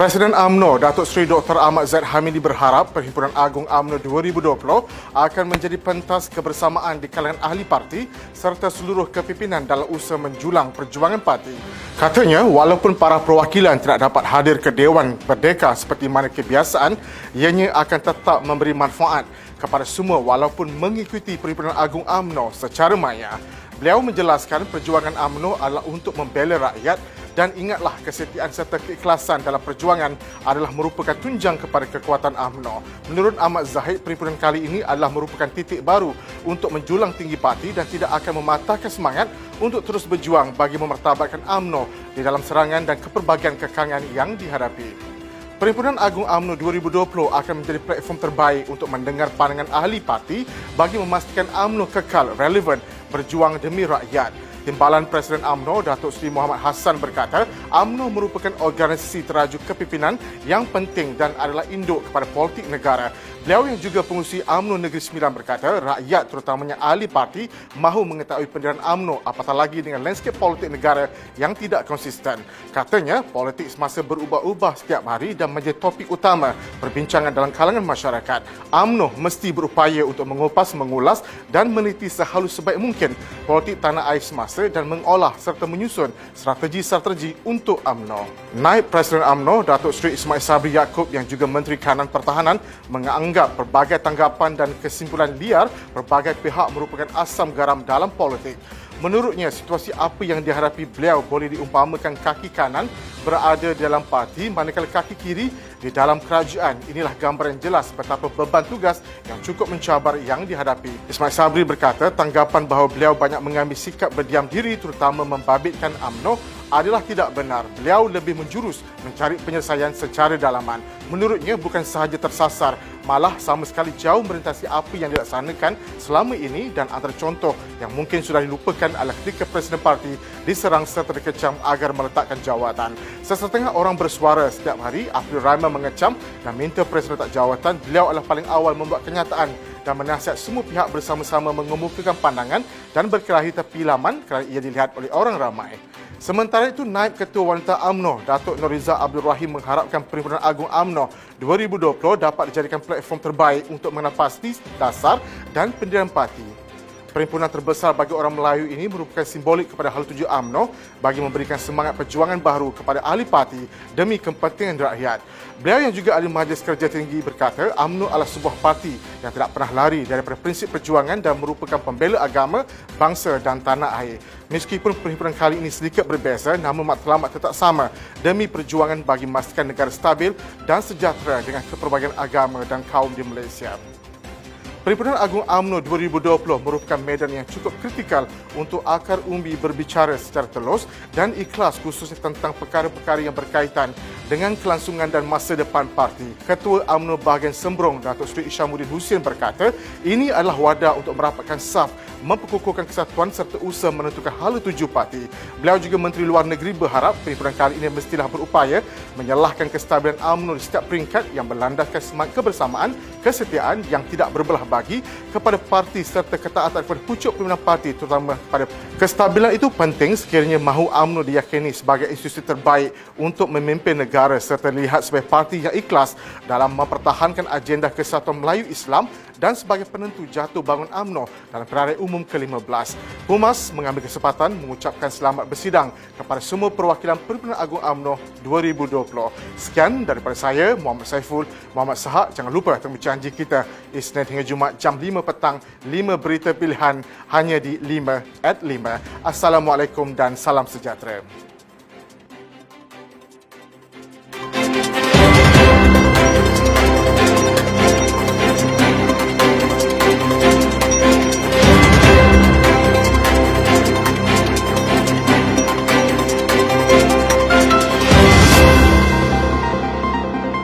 Presiden AMNO Datuk Seri Dr. Ahmad Zaid Hamidi berharap Perhimpunan Agung AMNO 2020 akan menjadi pentas kebersamaan di kalangan ahli parti serta seluruh kepimpinan dalam usaha menjulang perjuangan parti. Katanya, walaupun para perwakilan tidak dapat hadir ke Dewan Berdeka seperti mana kebiasaan, ianya akan tetap memberi manfaat kepada semua walaupun mengikuti Perhimpunan Agung AMNO secara maya. Beliau menjelaskan perjuangan AMNO adalah untuk membela rakyat dan ingatlah kesetiaan serta keikhlasan dalam perjuangan adalah merupakan tunjang kepada kekuatan AMNO. Menurut Ahmad Zahid, perhimpunan kali ini adalah merupakan titik baru untuk menjulang tinggi parti dan tidak akan mematahkan semangat untuk terus berjuang bagi memertabatkan AMNO di dalam serangan dan keperbagian kekangan yang dihadapi. Perhimpunan Agung AMNO 2020 akan menjadi platform terbaik untuk mendengar pandangan ahli parti bagi memastikan AMNO kekal relevan berjuang demi rakyat. Timbalan Presiden AMNO Datuk Seri Muhammad Hassan berkata, AMNO merupakan organisasi teraju kepimpinan yang penting dan adalah induk kepada politik negara. Beliau yang juga pengurusi AMNO Negeri Sembilan berkata, rakyat terutamanya ahli parti mahu mengetahui pendirian AMNO apatah lagi dengan landscape politik negara yang tidak konsisten. Katanya, politik semasa berubah-ubah setiap hari dan menjadi topik utama perbincangan dalam kalangan masyarakat. AMNO mesti berupaya untuk mengupas, mengulas dan meneliti sehalus sebaik mungkin politik tanah air semasa masa dan mengolah serta menyusun strategi-strategi untuk AMNO. Naib Presiden AMNO, Datuk Seri Ismail Sabri Yaakob yang juga Menteri Kanan Pertahanan menganggap pelbagai tanggapan dan kesimpulan liar berbagai pihak merupakan asam garam dalam politik. Menurutnya, situasi apa yang dihadapi beliau boleh diumpamakan kaki kanan berada dalam parti manakala kaki kiri di dalam kerajaan. Inilah gambaran jelas betapa beban tugas yang cukup mencabar yang dihadapi. Ismail Sabri berkata tanggapan bahawa beliau banyak mengambil sikap berdiam diri terutama membabitkan AMNO adalah tidak benar. Beliau lebih menjurus mencari penyelesaian secara dalaman. Menurutnya bukan sahaja tersasar, malah sama sekali jauh merintasi apa yang dilaksanakan selama ini dan antara contoh yang mungkin sudah dilupakan adalah ketika Presiden Parti diserang serta dikecam agar meletakkan jawatan. Sesetengah orang bersuara setiap hari, April Raima mengecam dan minta Presiden letak jawatan. Beliau adalah paling awal membuat kenyataan dan menasihat semua pihak bersama-sama mengemukakan pandangan dan berkelahi tepi laman kerana ia dilihat oleh orang ramai. Sementara itu, Naib Ketua Wanita AMNO, Datuk Noriza Abdul Rahim mengharapkan Perhimpunan Agung AMNO 2020 dapat dijadikan platform terbaik untuk mengenal pasti dasar dan pendirian parti. Perhimpunan terbesar bagi orang Melayu ini merupakan simbolik kepada hal tuju AMNO bagi memberikan semangat perjuangan baru kepada ahli parti demi kepentingan rakyat. Beliau yang juga ahli Majlis Kerja Tinggi berkata, AMNO adalah sebuah parti yang tidak pernah lari daripada prinsip perjuangan dan merupakan pembela agama, bangsa dan tanah air. Meskipun perhimpunan kali ini sedikit berbeza, namun matlamat tetap sama demi perjuangan bagi memastikan negara stabil dan sejahtera dengan keperbagian agama dan kaum di Malaysia. Perhimpunan Agung AMNO 2020 merupakan medan yang cukup kritikal untuk akar umbi berbicara secara telus dan ikhlas khususnya tentang perkara-perkara yang berkaitan dengan kelangsungan dan masa depan parti. Ketua AMNO bahagian Sembrong, Datuk Seri Isyamuddin Hussein berkata, ini adalah wadah untuk merapatkan saf, memperkukuhkan kesatuan serta usaha menentukan hala tuju parti. Beliau juga Menteri Luar Negeri berharap perhimpunan kali ini mestilah berupaya menyalahkan kestabilan AMNO di setiap peringkat yang berlandaskan semangat kebersamaan, kesetiaan yang tidak berbelah bagi kepada parti serta ketaatan kepada pucuk pimpinan parti terutama kepada kestabilan itu penting sekiranya mahu UMNO diyakini sebagai institusi terbaik untuk memimpin negara serta dilihat sebagai parti yang ikhlas dalam mempertahankan agenda kesatuan Melayu Islam dan sebagai penentu jatuh bangun UMNO dalam perayaan umum ke-15. Humas mengambil kesempatan mengucapkan selamat bersidang kepada semua perwakilan Perhimpunan Agung UMNO 2020. Sekian daripada saya, Muhammad Saiful, Muhammad Sahak. Jangan lupa temu janji kita Isnin hingga Jumaat jam 5 petang, 5 berita pilihan hanya di 5 at 5. Assalamualaikum dan salam sejahtera.